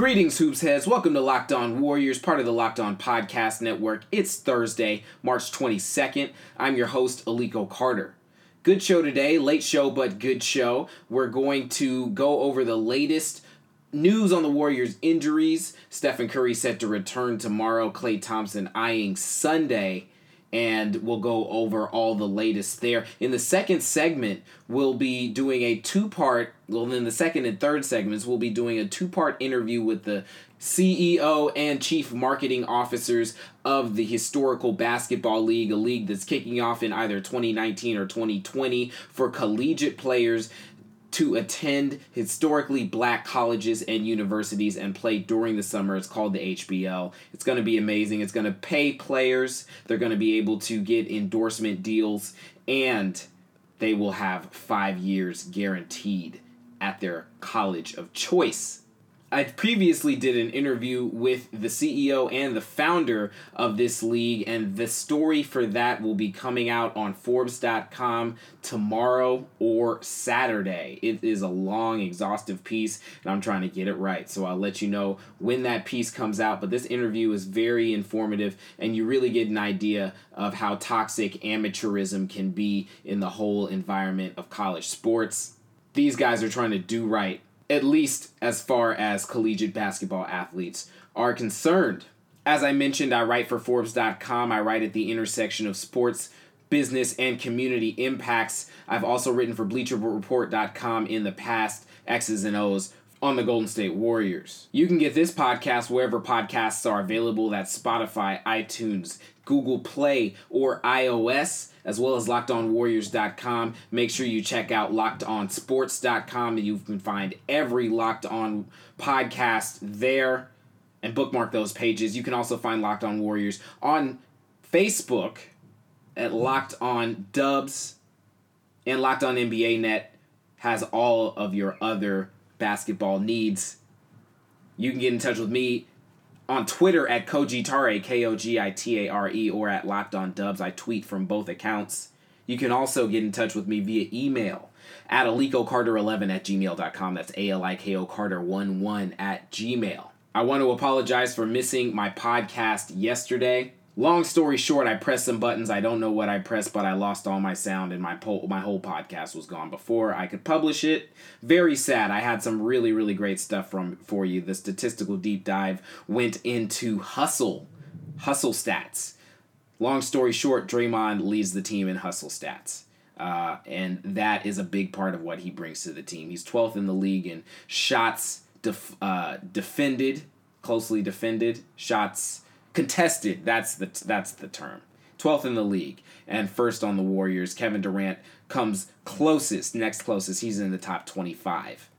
Greetings, Hoops Heads. Welcome to Locked On Warriors, part of the Locked On Podcast Network. It's Thursday, March 22nd. I'm your host, Aliko Carter. Good show today, late show, but good show. We're going to go over the latest news on the Warriors' injuries. Stephen Curry set to return tomorrow, Klay Thompson eyeing Sunday and we'll go over all the latest there. In the second segment, we'll be doing a two part, well, in the second and third segments, we'll be doing a two part interview with the CEO and chief marketing officers of the Historical Basketball League, a league that's kicking off in either 2019 or 2020 for collegiate players to attend historically black colleges and universities and play during the summer. It's called the HBL. It's going to be amazing. It's going to pay players, they're going to be able to get endorsement deals, and they will have five years guaranteed at their college of choice. I previously did an interview with the CEO and the founder of this league, and the story for that will be coming out on Forbes.com tomorrow or Saturday. It is a long, exhaustive piece, and I'm trying to get it right. So I'll let you know when that piece comes out. But this interview is very informative, and you really get an idea of how toxic amateurism can be in the whole environment of college sports. These guys are trying to do right at least as far as collegiate basketball athletes are concerned. As I mentioned, I write for Forbes.com. I write at the intersection of sports, business, and community impacts. I've also written for BleacherReport.com in the past, X's and O's on the Golden State Warriors. You can get this podcast wherever podcasts are available. That's Spotify, iTunes, Google Play, or iOS as well as lockedonwarriors.com. Make sure you check out lockedonsports.com you can find every Locked On podcast there and bookmark those pages. You can also find Locked On Warriors on Facebook at Locked On Dubs and Locked On NBA Net has all of your other basketball needs. You can get in touch with me on Twitter at Kogitare, K O G I T A R E, or at Locked On Dubs. I tweet from both accounts. You can also get in touch with me via email at alikocarter11 at gmail.com. That's A L I K O Carter11 at gmail. I want to apologize for missing my podcast yesterday. Long story short, I pressed some buttons. I don't know what I pressed, but I lost all my sound and my po- my whole podcast was gone before I could publish it. Very sad. I had some really really great stuff from for you. The statistical deep dive went into hustle, hustle stats. Long story short, Draymond leads the team in hustle stats. Uh, and that is a big part of what he brings to the team. He's 12th in the league in shots def- uh, defended, closely defended, shots contested. That's the that's the term. 12th in the league and first on the Warriors. Kevin Durant comes closest, next closest. He's in the top 25.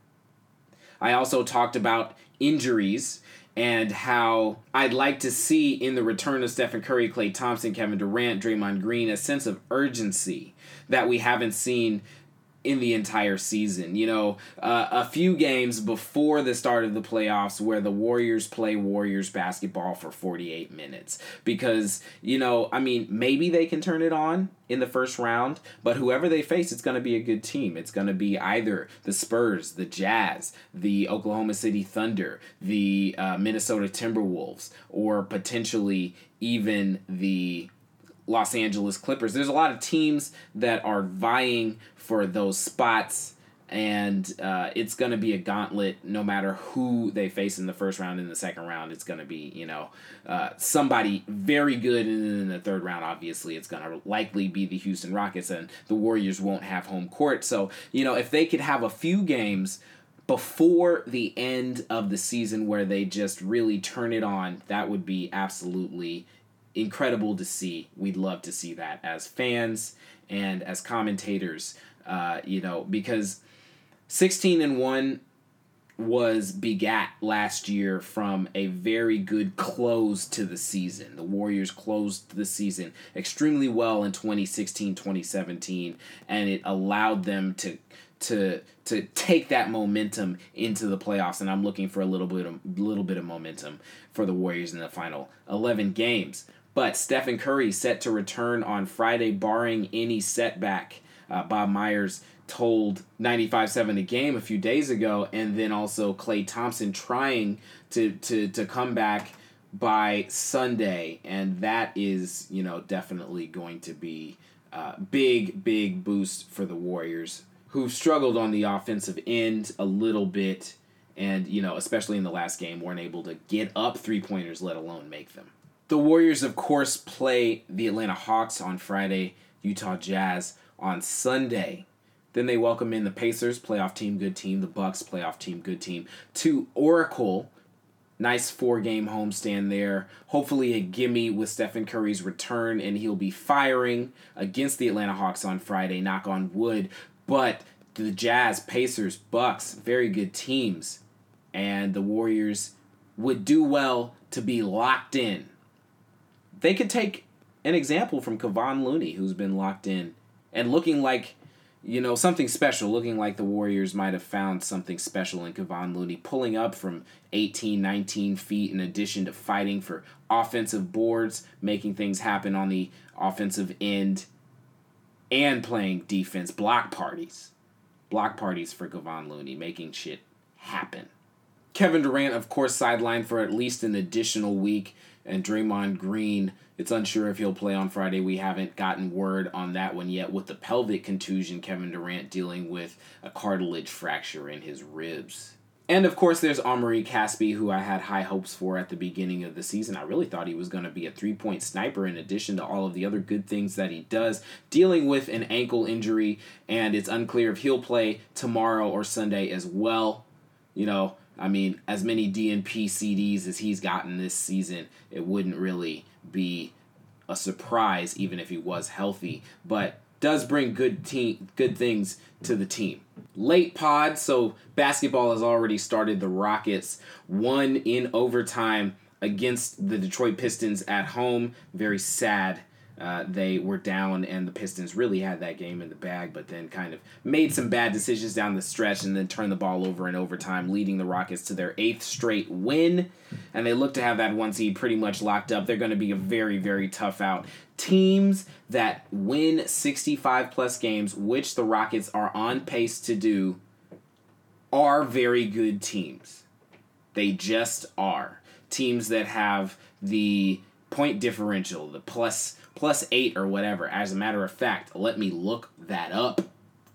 I also talked about injuries and how I'd like to see in the return of Stephen Curry, Klay Thompson, Kevin Durant, Draymond Green a sense of urgency that we haven't seen in the entire season. You know, uh, a few games before the start of the playoffs where the Warriors play Warriors basketball for 48 minutes. Because, you know, I mean, maybe they can turn it on in the first round, but whoever they face, it's going to be a good team. It's going to be either the Spurs, the Jazz, the Oklahoma City Thunder, the uh, Minnesota Timberwolves, or potentially even the Los Angeles Clippers. There's a lot of teams that are vying for those spots and uh, it's going to be a gauntlet no matter who they face in the first round in the second round it's going to be you know uh, somebody very good and then in the third round obviously it's going to likely be the houston rockets and the warriors won't have home court so you know if they could have a few games before the end of the season where they just really turn it on that would be absolutely incredible to see we'd love to see that as fans and as commentators uh, you know because 16 and 1 was begat last year from a very good close to the season. The Warriors closed the season extremely well in 2016, 2017 and it allowed them to to to take that momentum into the playoffs and I'm looking for a little bit of little bit of momentum for the Warriors in the final 11 games. But Stephen Curry set to return on Friday barring any setback. Uh, Bob Myers told 95-7 the game a few days ago and then also Klay Thompson trying to to to come back by Sunday and that is you know definitely going to be a big big boost for the Warriors who struggled on the offensive end a little bit and you know especially in the last game weren't able to get up three pointers let alone make them the Warriors of course play the Atlanta Hawks on Friday Utah Jazz on Sunday then they welcome in the Pacers, playoff team, good team. The Bucks, playoff team, good team. To Oracle, nice four game homestand there. Hopefully a gimme with Stephen Curry's return, and he'll be firing against the Atlanta Hawks on Friday. Knock on wood. But the Jazz, Pacers, Bucks, very good teams, and the Warriors would do well to be locked in. They could take an example from Kevon Looney, who's been locked in and looking like you know, something special, looking like the Warriors might have found something special in Kevon Looney, pulling up from 18, 19 feet in addition to fighting for offensive boards, making things happen on the offensive end, and playing defense, block parties. Block parties for Kevon Looney, making shit happen. Kevin Durant, of course, sidelined for at least an additional week, and Draymond Green it's unsure if he'll play on Friday. We haven't gotten word on that one yet. With the pelvic contusion, Kevin Durant dealing with a cartilage fracture in his ribs. And of course, there's Omri Caspi, who I had high hopes for at the beginning of the season. I really thought he was going to be a three point sniper in addition to all of the other good things that he does, dealing with an ankle injury, and it's unclear if he'll play tomorrow or Sunday as well. You know, I mean, as many DNP CDs as he's gotten this season, it wouldn't really be a surprise even if he was healthy, but does bring good team good things to the team. Late pod, so basketball has already started. The Rockets won in overtime against the Detroit Pistons at home. Very sad uh, they were down, and the Pistons really had that game in the bag, but then kind of made some bad decisions down the stretch and then turned the ball over in overtime, leading the Rockets to their eighth straight win. And they look to have that one seed pretty much locked up. They're going to be a very, very tough out. Teams that win 65 plus games, which the Rockets are on pace to do, are very good teams. They just are. Teams that have the point differential, the plus plus 8 or whatever. As a matter of fact, let me look that up.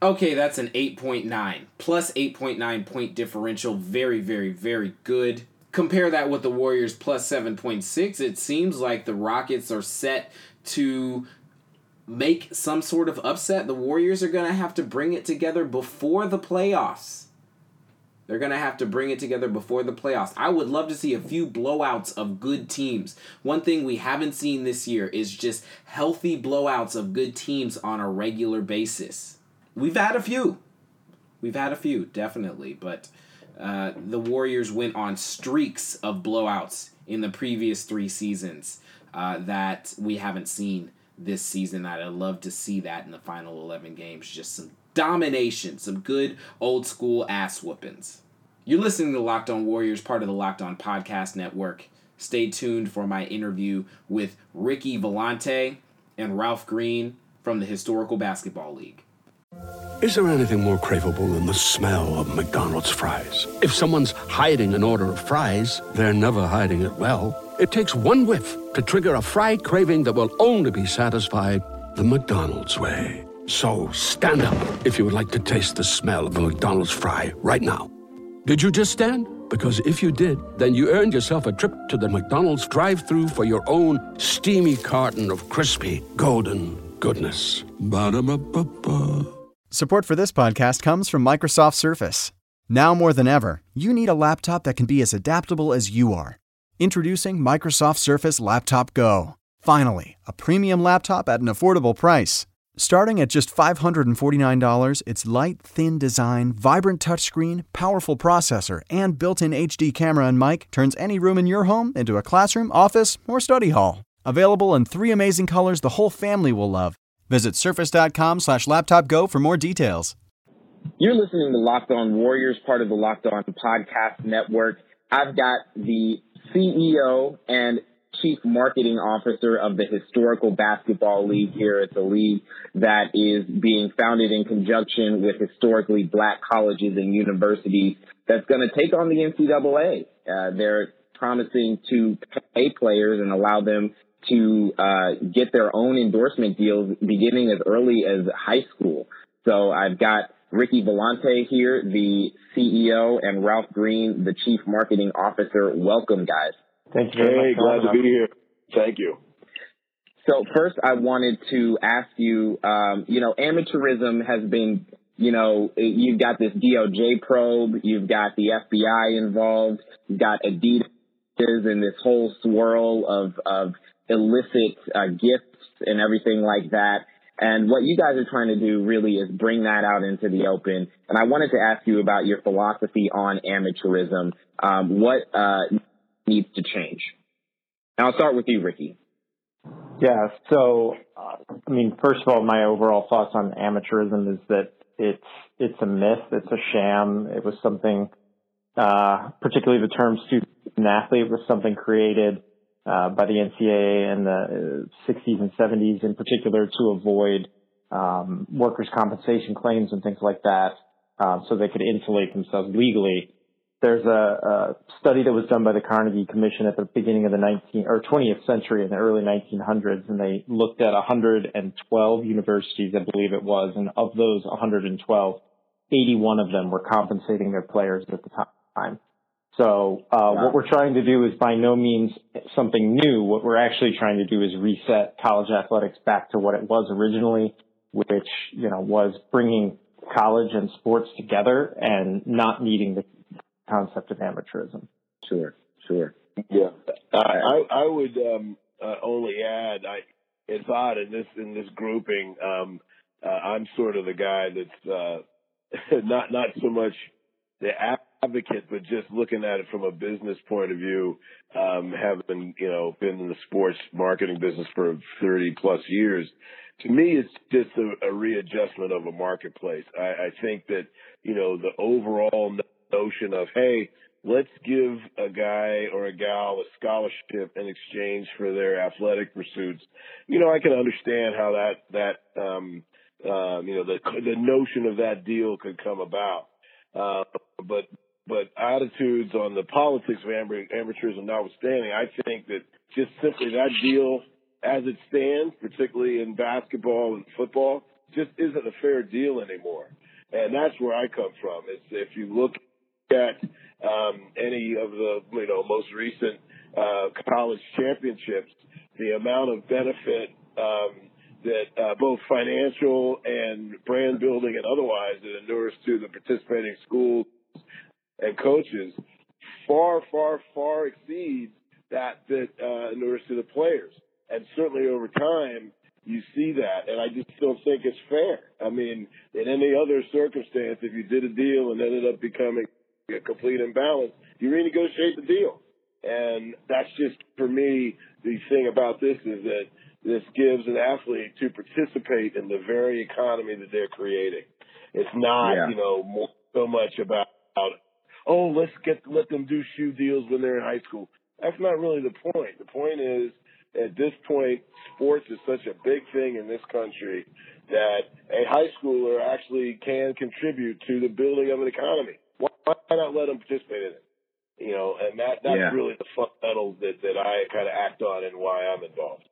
Okay, that's an 8.9. Plus 8.9 point differential. Very, very, very good. Compare that with the Warriors plus 7.6. It seems like the Rockets are set to make some sort of upset. The Warriors are going to have to bring it together before the playoffs. They're going to have to bring it together before the playoffs. I would love to see a few blowouts of good teams. One thing we haven't seen this year is just healthy blowouts of good teams on a regular basis. We've had a few. We've had a few, definitely. But uh, the Warriors went on streaks of blowouts in the previous three seasons uh, that we haven't seen this season. I'd love to see that in the final 11 games. Just some domination, some good old school ass whoopings. You're listening to Locked On Warriors, part of the Locked On Podcast Network. Stay tuned for my interview with Ricky Volante and Ralph Greene from the Historical Basketball League. Is there anything more craveable than the smell of McDonald's fries? If someone's hiding an order of fries, they're never hiding it well. It takes one whiff to trigger a fry craving that will only be satisfied the McDonald's way. So stand up if you would like to taste the smell of a McDonald's fry right now. Did you just stand? Because if you did, then you earned yourself a trip to the McDonald's drive through for your own steamy carton of crispy, golden goodness. Ba-da-ba-ba-ba. Support for this podcast comes from Microsoft Surface. Now more than ever, you need a laptop that can be as adaptable as you are. Introducing Microsoft Surface Laptop Go. Finally, a premium laptop at an affordable price. Starting at just $549, its light, thin design, vibrant touchscreen, powerful processor, and built in HD camera and mic turns any room in your home into a classroom, office, or study hall. Available in three amazing colors the whole family will love. Visit surface.com slash laptop go for more details. You're listening to Locked On Warriors, part of the Locked On Podcast Network. I've got the CEO and Chief Marketing Officer of the Historical Basketball League here. It's a league that is being founded in conjunction with historically black colleges and universities that's going to take on the NCAA. Uh, they're promising to pay players and allow them to uh, get their own endorsement deals beginning as early as high school. So I've got Ricky Volante here, the CEO, and Ralph Greene, the Chief Marketing Officer. Welcome, guys. Thank you very hey, much. glad to be here. Thank you. So first, I wanted to ask you, um, you know, amateurism has been, you know, you've got this DOJ probe, you've got the FBI involved, you've got Adidas and this whole swirl of, of illicit uh, gifts and everything like that. And what you guys are trying to do really is bring that out into the open. And I wanted to ask you about your philosophy on amateurism. Um, what uh, needs to change? And I'll start with you, Ricky. Yeah. So, uh, I mean, first of all, my overall thoughts on amateurism is that it's it's a myth. It's a sham. It was something, uh, particularly the term student athlete was something created uh, by the NCAA in the 60s and 70s, in particular, to avoid um, workers' compensation claims and things like that, uh, so they could insulate themselves legally there's a, a, study that was done by the Carnegie Commission at the beginning of the 19 or 20th century in the early 1900s, and they looked at 112 universities, I believe it was, and of those 112, 81 of them were compensating their players at the time. So uh, wow. what we're trying to do is by no means something new. What we're actually trying to do is reset college athletics back to what it was originally, which you know was bringing college and sports together and not needing the concept of amateurism. Sure, sure. Yeah, I I would um, uh, only add I it's odd in this in this grouping. Um, uh, I'm sort of the guy that's uh, not not so much the advocate, but just looking at it from a business point of view. Um, having you know been in the sports marketing business for 30 plus years, to me it's just a, a readjustment of a marketplace. I, I think that you know the overall notion of, hey, let's give a guy or a gal a scholarship in exchange for their athletic pursuits. You know, I can understand how that that um, um, you know the the notion of that deal could come about, uh, but but attitudes on the politics of amateurism notwithstanding, I think that just simply that deal as it stands, particularly in basketball and football, just isn't a fair deal anymore. And that's where I come from. It's if you look at um, any of the you know most recent uh, college championships, the amount of benefit um, that uh, both financial and brand building and otherwise that endures to the participating schools and coaches far, far, far exceeds that that uh, endures to the players. And certainly over time, you see that, and I just don't think it's fair. I mean, in any other circumstance, if you did a deal and ended up becoming a complete imbalance, you renegotiate the deal. And that's just, for me, the thing about this is that this gives an athlete to participate in the very economy that they're creating. It's not, yeah. you know, more, so much about, oh, let's get, let them do shoe deals when they're in high school. That's not really the point. The point is, at this point, sports is such a big thing in this country that a high schooler actually can contribute to the building of an economy why not let them participate in it? You know, and that that's yeah. really the fundamentals that that I kind of act on and why I'm involved.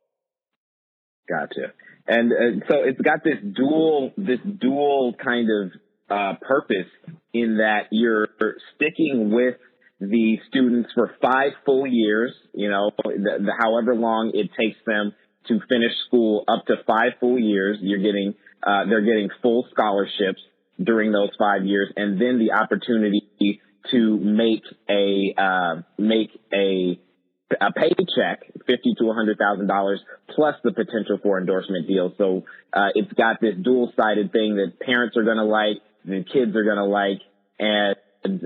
Gotcha. and uh, so it's got this dual this dual kind of uh, purpose in that you're sticking with the students for five full years. You know, the, the, however long it takes them to finish school, up to five full years. You're getting uh, they're getting full scholarships during those five years, and then the opportunity to make a uh, make a a paycheck, fifty to a hundred thousand dollars, plus the potential for endorsement deals. So uh, it's got this dual sided thing that parents are going to like, the kids are going to like, and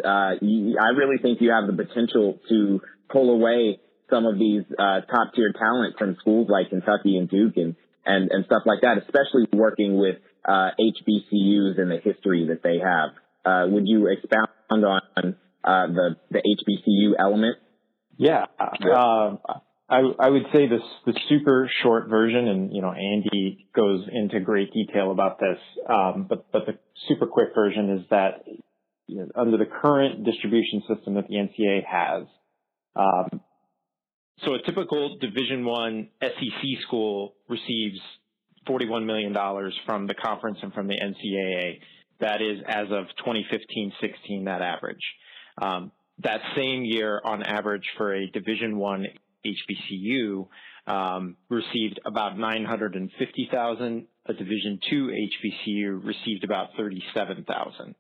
uh, you, I really think you have the potential to pull away some of these uh, top tier talent from schools like Kentucky and Duke and and and stuff like that, especially working with uh, HBCUs and the history that they have. Uh, would you expound on uh, the the HBCU element? Yeah, uh, I I would say this the super short version, and you know Andy goes into great detail about this, um, but but the super quick version is that you know, under the current distribution system that the NCA has. Um, so a typical Division One SEC school receives $41 million from the conference and from the NCAA. That is as of 2015-16, that average. Um, that same year, on average, for a Division One HBCU, um, received about 950,000. A Division Two HBCU received about 37,000.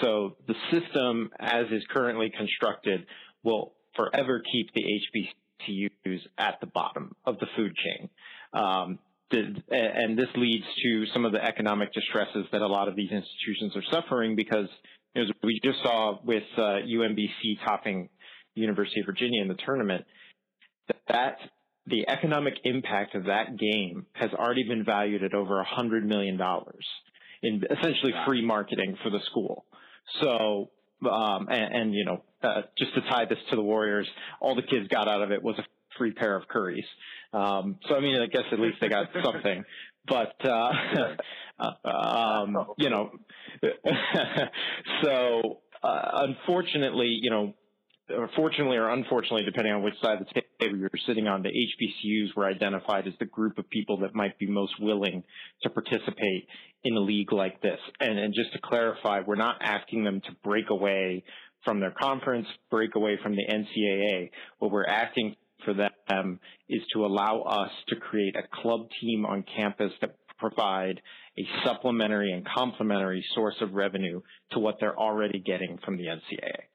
So the system, as is currently constructed, will forever keep the HBCUs at the bottom of the food chain. Um, and this leads to some of the economic distresses that a lot of these institutions are suffering because as we just saw with uh, UMBC topping University of Virginia in the tournament, that the economic impact of that game has already been valued at over $100 million in essentially free marketing for the school. So, um, and, and, you know, uh, just to tie this to the Warriors, all the kids got out of it was a free pair of curries. Um, so, I mean, I guess at least they got something. But, uh, um, you know, so uh, unfortunately, you know, fortunately or unfortunately, depending on which side of the table you're sitting on, the HBCUs were identified as the group of people that might be most willing to participate in a league like this. And, and just to clarify, we're not asking them to break away from their conference, break away from the NCAA. What we're asking for them is to allow us to create a club team on campus that provide a supplementary and complementary source of revenue to what they're already getting from the NCAA.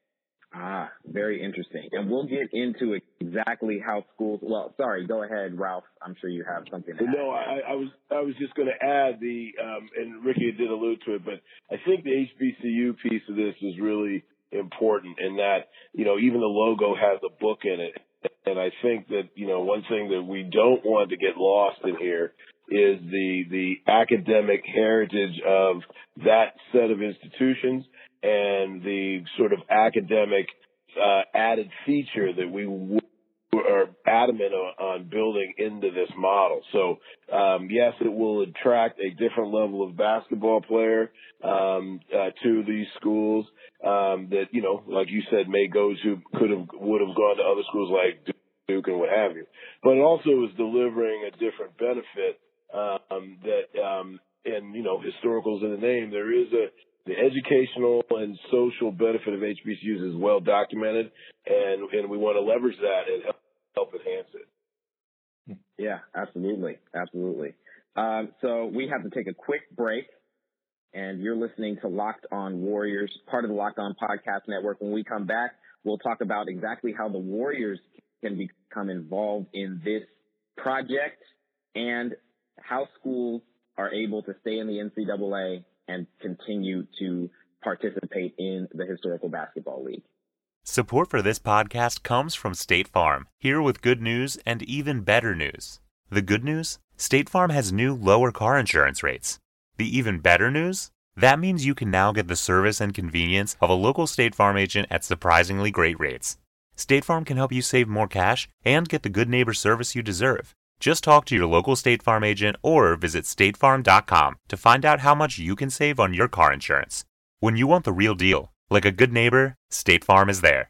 Ah, very interesting. And we'll get into exactly how schools. Well, sorry, go ahead, Ralph. I'm sure you have something. to No, I, I, was I was just going to add the um, and Ricky did allude to it, but I think the HBCU piece of this is really important in that you know even the logo has a book in it, and I think that you know one thing that we don't want to get lost in here is the the academic heritage of that set of institutions and the sort of academic uh, added feature that we w- are adamant on, on, building into this model. So um, yes, it will attract a different level of basketball player um, uh, to these schools um, that you know, like you said, may go to could have would have gone to other schools like Duke and what have you. But it also is delivering a different benefit um, that um, and you know historicals in the name. There is a the educational and social benefit of HBCUs is well documented, and and we want to leverage that and help, help enhance it. Yeah, absolutely, absolutely. Um, so we have to take a quick break, and you're listening to Locked On Warriors, part of the Locked On Podcast Network. When we come back, we'll talk about exactly how the Warriors can become involved in this project and how schools are able to stay in the NCAA and continue to participate in the Historical Basketball League. Support for this podcast comes from State Farm, here with good news and even better news. The good news? State Farm has new lower car insurance rates. The even better news? That means you can now get the service and convenience of a local State Farm agent at surprisingly great rates. State Farm can help you save more cash and get the good neighbor service you deserve. Just talk to your local State Farm agent or visit statefarm.com to find out how much you can save on your car insurance. When you want the real deal, like a good neighbor, State Farm is there.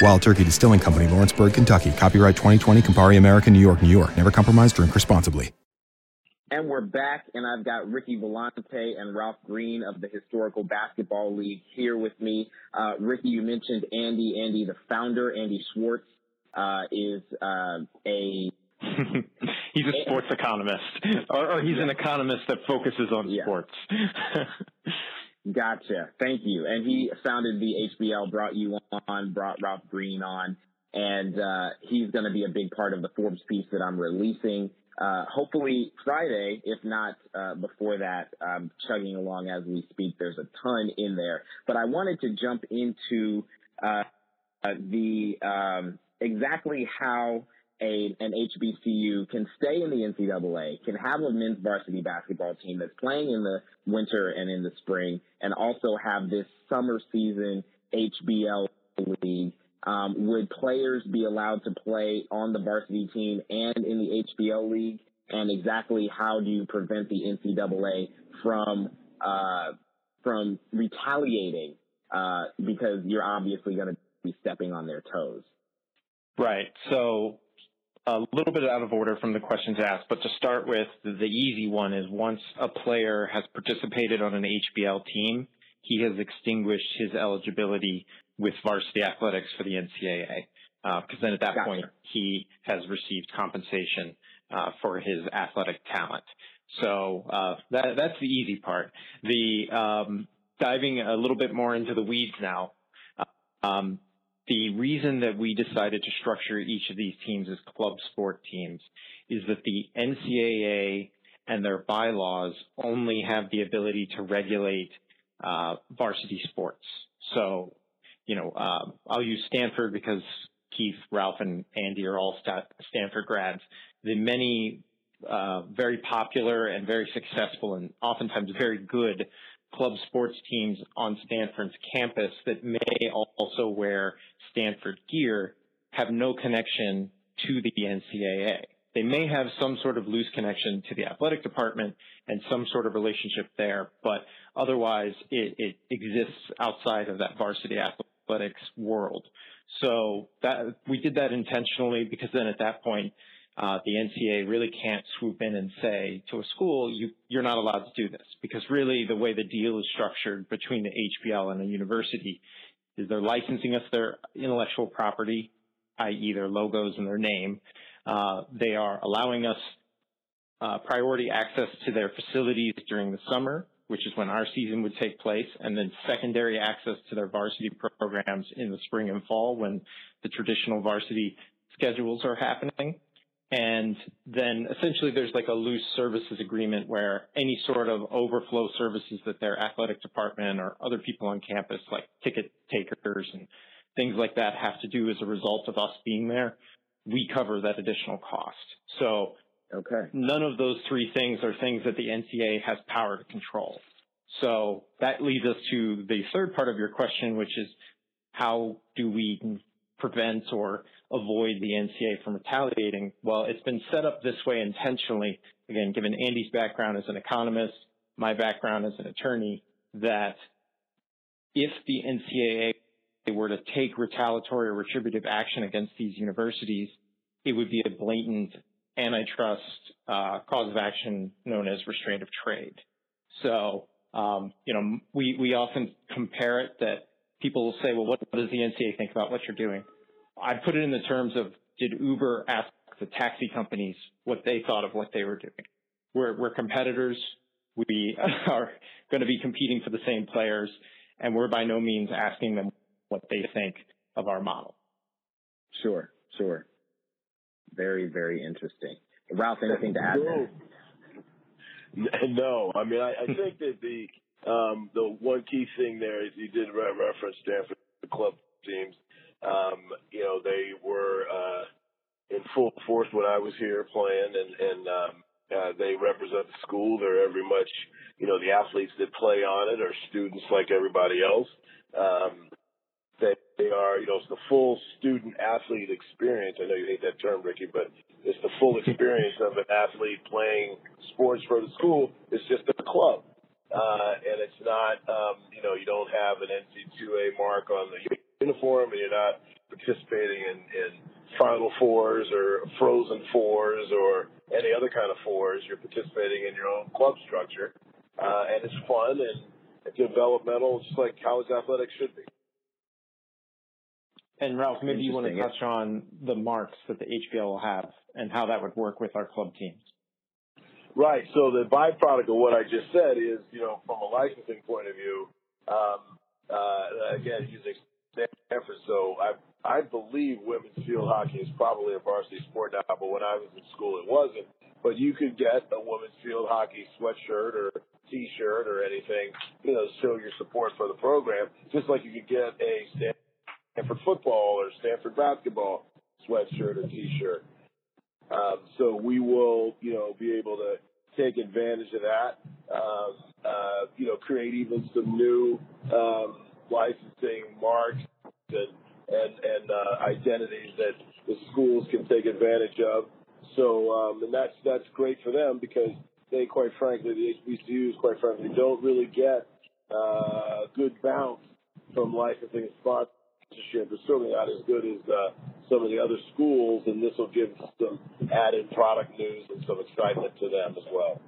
Wild Turkey Distilling Company, Lawrenceburg, Kentucky. Copyright 2020, Campari American, New York, New York. Never compromise, drink responsibly. And we're back, and I've got Ricky Volante and Ralph Greene of the Historical Basketball League here with me. Uh, Ricky, you mentioned Andy. Andy, the founder, Andy Schwartz, uh, is uh, a he's a sports economist, or, or he's an economist that focuses on Yeah. sports. Gotcha. Thank you. And he founded the HBL, brought you on, brought Ralph Greene on, and uh, he's going to be a big part of the Forbes piece that I'm releasing. Uh, hopefully Friday, if not uh, before that, um, chugging along as we speak. There's a ton in there, but I wanted to jump into uh, uh, the um, exactly how a an HBCU can stay in the NCAA, can have a men's varsity basketball team that's playing in the winter and in the spring, and also have this summer season HBL league. Um, would players be allowed to play on the varsity team and in the HBL league? And exactly how do you prevent the NCAA from uh, from retaliating uh, because you're obviously going to be stepping on their toes? Right. So a little bit out of order from the questions asked, but to start with, the, easy one is once a player has participated on an HBL team, he has extinguished his eligibility with varsity athletics for the NCAA. Because then at that Gotcha. point, he has received compensation uh, for his athletic talent. So uh, that, that's the easy part. The um, diving a little bit more into the weeds now. Um, the reason that we decided to structure each of these teams as club sport teams is that the NCAA and their bylaws only have the ability to regulate uh, varsity sports. So, you know, uh, I'll use Stanford because Keith, Ralph, and Andy are all Sta- Stanford grads. The many uh, very popular and very successful and oftentimes very good club sports teams on Stanford's campus that may also wear Stanford gear have no connection to the NCAA. They may have some sort of loose connection to the athletic department and some sort of relationship there, but otherwise it, it exists outside of that varsity athletics world. So that we did that intentionally because then at that point uh, the NCA really can't swoop in and say to a school, you, you're not allowed to do this. Because really the way the deal is structured between the HBL and the university is they're licensing us their intellectual property, i.e. their logos and their name. Uh, they are allowing us uh, priority access to their facilities during the summer, which is when our season would take place, and then secondary access to their varsity programs in the spring and fall when the traditional varsity schedules are happening. And then essentially there's like a loose services agreement where any sort of overflow services that their athletic department or other people on campus, like ticket takers and things like that have to do as a result of us being there, we cover that additional cost. So Okay. none of those three things are things that the NCA has power to control. So that leads us to the third part of your question, which is how do we prevent or avoid the NCAA from retaliating? Well, it's been set up this way intentionally, again, given Andy's background as an economist, my background as an attorney, that if the NCAA were to take retaliatory or retributive action against these universities, it would be a blatant antitrust uh, cause of action known as restraint of trade. So, um, you know, we, we often compare it that people will say, well, what, what does the NCA think about what you're doing? I put it in the terms of did Uber ask the taxi companies what they thought of what they were doing? We're, we're competitors. We are going to be competing for the same players, and we're by no means asking them what they think of our model. Sure, sure. Very, very interesting. Ralph, anything to add? No. N- No, I mean, I, I think that the um, the one key thing there is you did re- reference Stanford club teams. Um, you know, they were uh, in full force when I was here playing, and and um, Uh, they represent the school. They're every much, you know, the athletes that play on it are students like everybody else. Um, they, they are, you know, it's the full student athlete experience. I know you hate that term, Ricky, but it's the full experience of an athlete playing sports for the school. It's just a club. Uh, and it's not, um, you know, you don't have an NC2A mark on the uniform and you're not participating in, in Final Fours or Frozen Fours or any other kind of fours. You're participating in your own club structure, uh, and it's fun and developmental, just like college athletics should be. And Ralph, maybe you want to touch on the marks that the HBL will have and how that would work with our club teams. Right. So the byproduct of what I just said is, you know, from a licensing point of view, um, uh, again, using Stanford. So I I believe women's field hockey is probably a varsity sport now, but when I was in school, it wasn't. But you could get a women's field hockey sweatshirt or T-shirt or anything, you know, show your support for the program, just like you could get a Stanford football or Stanford basketball sweatshirt or T-shirt. Um, so we will, you know, be able to take advantage of that. Um, uh, you know, create even some new um, licensing marks and and, and uh, identities that the schools can take advantage of. So, um, and that's that's great for them because they, quite frankly, the HBCUs, quite frankly, don't really get uh, good bounce from licensing sponsorship. It's certainly not as good as uh, some of the other schools, and this will give some added product news and some excitement to them as well.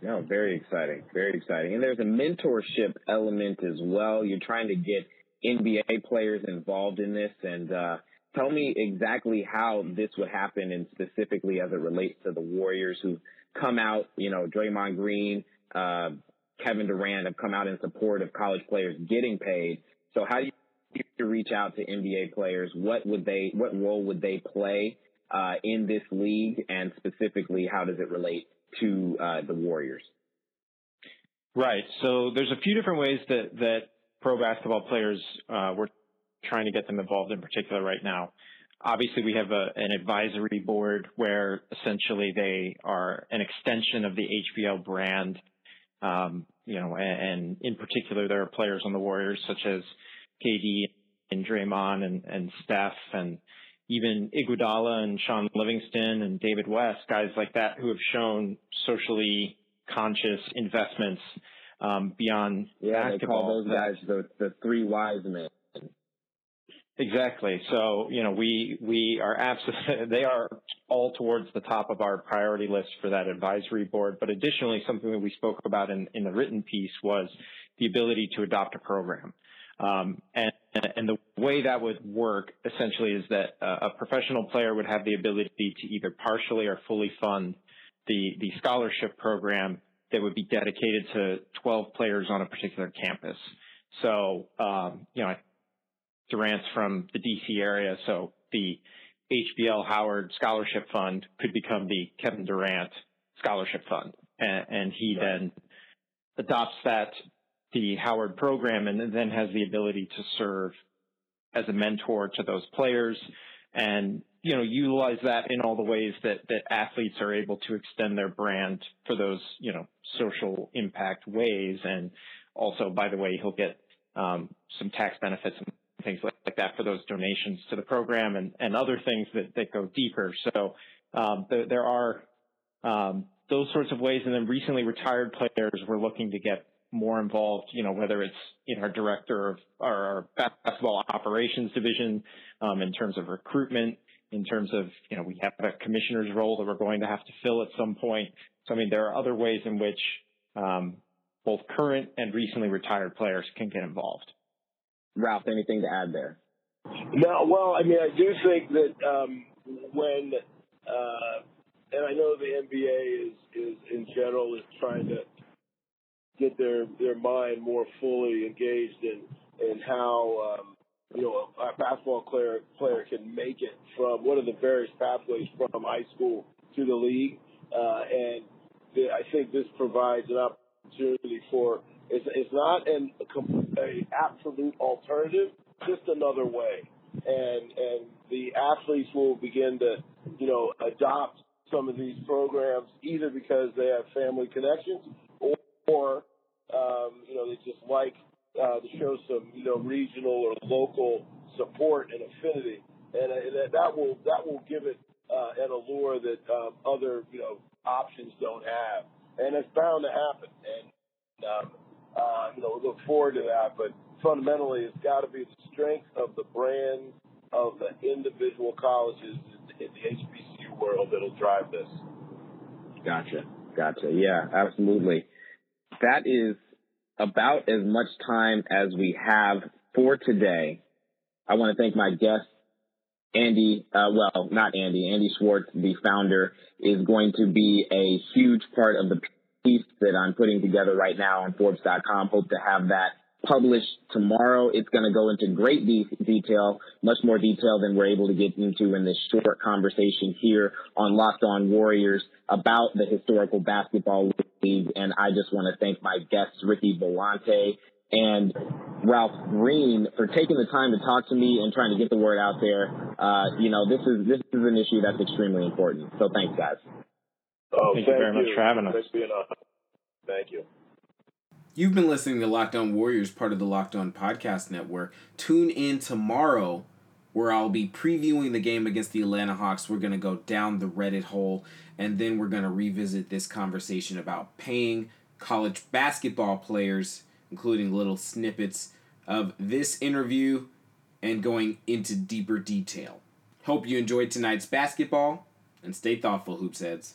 No, very exciting, very exciting. And there's a mentorship element as well. You're trying to get NBA players involved in this and uh, tell me exactly how this would happen and specifically as it relates to the Warriors who come out, you know, Draymond Green, uh, Kevin Durant have come out in support of college players getting paid. So how do you reach out to NBA players? What would they, what role would they play uh, in this league? And specifically, how does it relate to uh, the Warriors? Right. So there's a few different ways that, that pro basketball players, uh, we're trying to get them involved in particular right now. Obviously, we have a, an advisory board where essentially they are an extension of the HBL brand. Um, you know, and, and, in particular, there are players on the Warriors such as KD and Draymond and, and Steph and even Iguodala and Shaun Livingston and David West, guys like that who have shown socially conscious investments um, beyond yeah, basketball. they call those guys the the three wise men. Exactly. So you know we we are absolutely they are all towards the top of our priority list for that advisory board. But additionally, something that we spoke about in in the written piece was the ability to adopt a program. Um, and, and the way that would work essentially is that a professional player would have the ability to either partially or fully fund the, the scholarship program that would be dedicated to 12 players on a particular campus. So, um, you know, Durant's from the DC area, so the HBL Howard Scholarship Fund could become the Kevin Durant Scholarship Fund. And, and he then adopts that, the Howard program, and then has the ability to serve as a mentor to those players and you know utilize that in all the ways that that athletes are able to extend their brand for those you know social impact ways. And also by the way he'll get um, some tax benefits and things like, like, that for those donations to the program and, and other things that, that go deeper. So um, th- there are um, those sorts of ways. And then recently retired players were looking to get more involved, you know, whether it's in our director of our basketball operations division, um, in terms of recruitment, in terms of, you know, we have a commissioner's role that we're going to have to fill at some point. So, I mean, there are other ways in which, um, both current and recently retired players can get involved. Ralph, anything to add there? No, well, I mean, I do think that, um, when, uh, and I know the NBA is, is in general is trying to get their their mind more fully engaged in in how um, you know a basketball player player can make it from what are the various pathways from high school to the league, uh, and the, I think this provides an opportunity for it's it's not an a, a absolute alternative, just another way, and and the athletes will begin to you know adopt some of these programs either because they have family connections or, um, you know, they just like uh, to show some, you know, regional or local support and affinity, and, uh, that will that will give it uh, an allure that um, other, you know, options don't have, and it's bound to happen. And um, uh, you know, we look forward to that. But fundamentally, it's got to be the strength of the brand of the individual colleges in, in the HBCU world that'll drive this. Gotcha. Gotcha. Yeah, absolutely. That is about as much time as we have for today. I want to thank my guest, Andy, uh, well, not Andy, Andy Schwartz, the founder, is going to be a huge part of the piece that I'm putting together right now on Forbes.com. Hope to have that published tomorrow. It's going to go into great de- detail, much more detail than we're able to get into in this short conversation here on Locked On Warriors about the historical basketball league. And I just want to thank my guests, Ricky Volante and Ralph Greene for taking the time to talk to me and trying to get the word out there. Uh, you know, this is this is an issue that's extremely important. So thanks, guys. Oh, thank, thank you very you. much for having us. Thank you. You've been listening to Locked On Warriors, part of the Locked On Podcast Network. Tune in tomorrow where I'll be previewing the game against the Atlanta Hawks. We're going to go down the Reddit hole and then we're going to revisit this conversation about paying college basketball players, including little snippets of this interview and going into deeper detail. Hope you enjoyed tonight's basketball and stay thoughtful, Hoops Heads.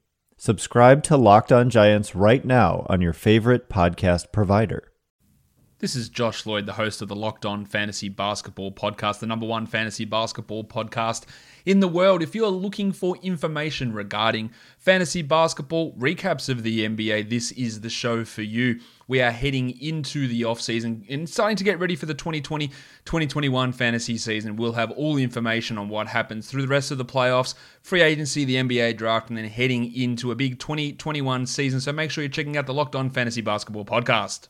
Subscribe to Locked On Giants right now on your favorite podcast provider. This is Josh Lloyd, the host of the Locked On Fantasy Basketball Podcast, the number one fantasy basketball podcast in the world. If you're looking for information regarding fantasy basketball, recaps of the NBA, this is the show for you. We are heading into the offseason and starting to get ready for the 2020 2021 fantasy season. We'll have all the information on what happens through the rest of the playoffs, free agency, the NBA draft, and then heading into a big 2021 season. So make sure you're checking out the Locked On Fantasy Basketball Podcast.